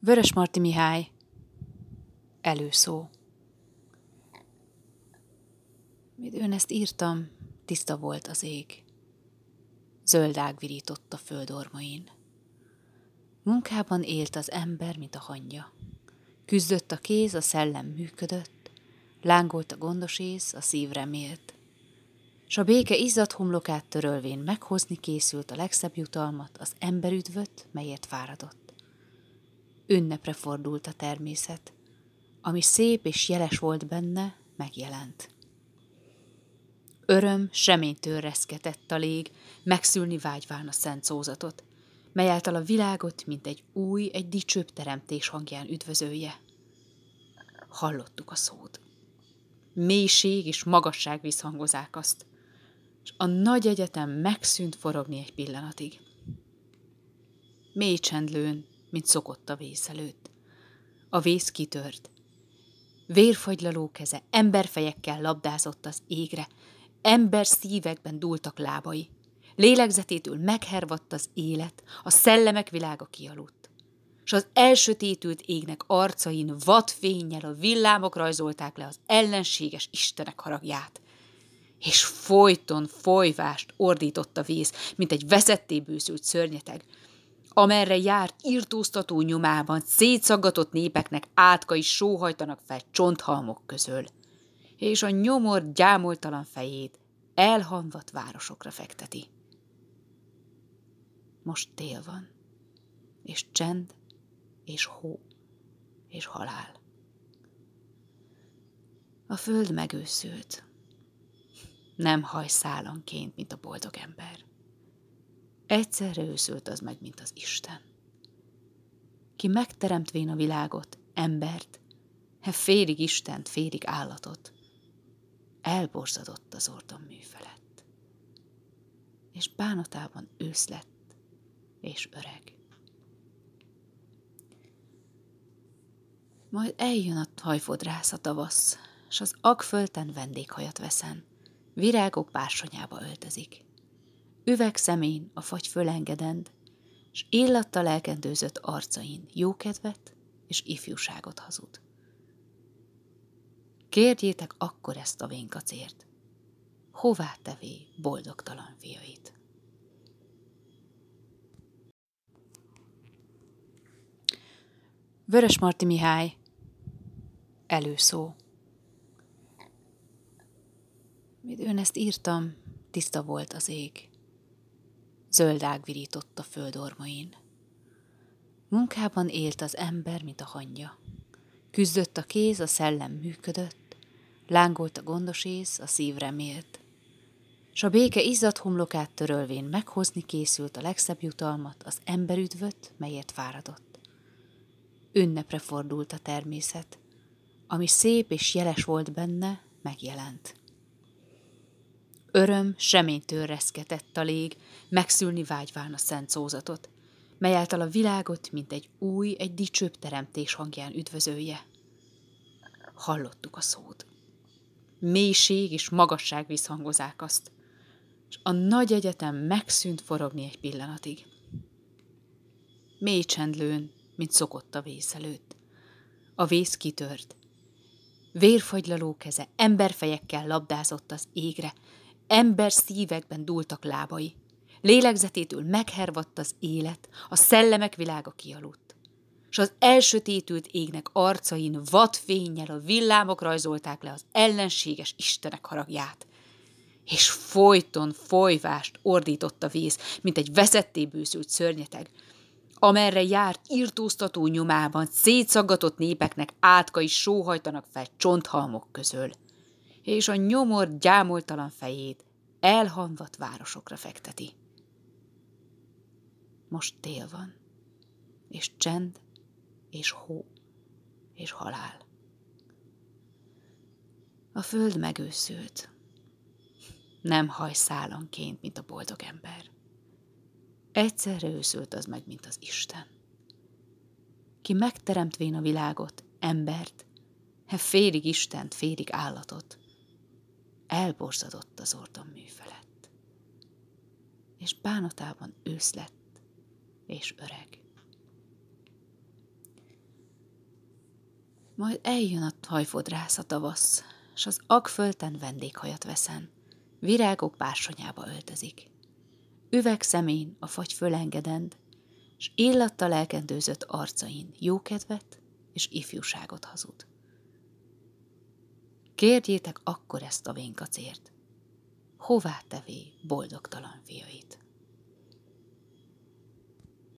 Vörös Marti Mihály Előszó Midőn ezt írtam, tiszta volt az ég. Zöld ág virított a föld. Munkában élt az ember, mint a hangja. Küzdött a kéz, a szellem működött, lángolt a gondos ész, a szív remélt. S a béke izzadt homlokát törölvén meghozni készült a legszebb jutalmat, az emberüdvöt, melyet fáradott ünnepre fordult a természet. Ami szép és jeles volt benne, megjelent. Öröm seménytől reszketett a lég, megszülni vágyván a szent szózatot, mely által a világot, mint egy új, egy dicsőbb teremtés hangján üdvözölje. Hallottuk a szót. Mélység és magasság visszhangozák azt, és a nagy egyetem megszűnt forogni egy pillanatig. Mély csendlőn mint szokott a vész előtt. A vész kitört. Vérfagylaló keze emberfejekkel labdázott az égre, ember szívekben dúltak lábai. Lélegzetétől meghervadt az élet, a szellemek világa kialudt. És az elsötétült égnek arcain vadfénnyel a villámok rajzolták le az ellenséges istenek haragját. És folyton folyvást ordított a víz, mint egy veszetté bőszült szörnyeteg, amerre járt írtóztató nyomában szétszaggatott népeknek átkai sóhajtanak fel csonthalmok közül, és a nyomor gyámoltalan fejét elhanvat városokra fekteti. Most tél van, és csend, és hó, és halál. A föld megőszült, nem haj szálanként, mint a boldog ember. Egyszerre őszült az meg, mint az Isten. Ki megteremtvén a világot, embert, he félig Istent, félig állatot, elborzadott az ordon mű felett. És bánatában ősz lett, és öreg. Majd eljön a hajfodrász a tavasz, s az agfölten vendéghajat veszen, virágok bársonyába öltözik szemén a fagy fölengedend, s illattal elkendőzött arcain jókedvet és ifjúságot hazud. Kérjétek akkor ezt a vénkacért, hová tevé boldogtalan fiait. Vörös Marti Mihály Előszó Midőn ezt írtam, tiszta volt az ég zöld ág virított a föld. Munkában élt az ember, mint a hangja. Küzdött a kéz, a szellem működött, lángolt a gondos ész, a szív remélt. S a béke izzadt homlokát törölvén meghozni készült a legszebb jutalmat, az emberüdvöt, melyet fáradott. Ünnepre fordult a természet. Ami szép és jeles volt benne, megjelent. Öröm seménytől reszketett a lég, megszülni vágyván a szent szózatot, mely által a világot, mint egy új, egy dicsőbb teremtés hangján üdvözölje. Hallottuk a szót. Mélység és magasság visszhangozák azt, és a nagy egyetem megszűnt forogni egy pillanatig. Mély csendlőn, mint szokott a vész előtt. A vész kitört. Vérfagylaló keze emberfejekkel labdázott az égre, Ember szívekben dúltak lábai. Lélegzetétől meghervadt az élet, a szellemek világa kialudt. És az elsötétült égnek arcain vadfénnyel a villámok rajzolták le az ellenséges istenek haragját. És folyton folyvást ordított a víz, mint egy veszetté bőszült szörnyeteg, amerre járt írtóztató nyomában szétszaggatott népeknek átkai sóhajtanak fel csonthalmok közül és a nyomor gyámoltalan fejét elhanvat városokra fekteti. Most tél van, és csend, és hó, és halál. A föld megőszült, nem haj szálanként, mint a boldog ember. Egyszerre őszült az meg, mint az Isten. Ki megteremtvén a világot, embert, he félig Istent, félig állatot, elborzadott az ordon mű felett. És bánatában ősz lett, és öreg. Majd eljön a hajfodrász a tavasz, s az agfölten vendéghajat veszen. Virágok bársonyába öltözik. Üveg szemén a fagy fölengedend, s illattal lelkendőzött arcain jókedvet és ifjúságot hazud. Kérjétek akkor ezt a vénkacért. Hová tevé boldogtalan fiait?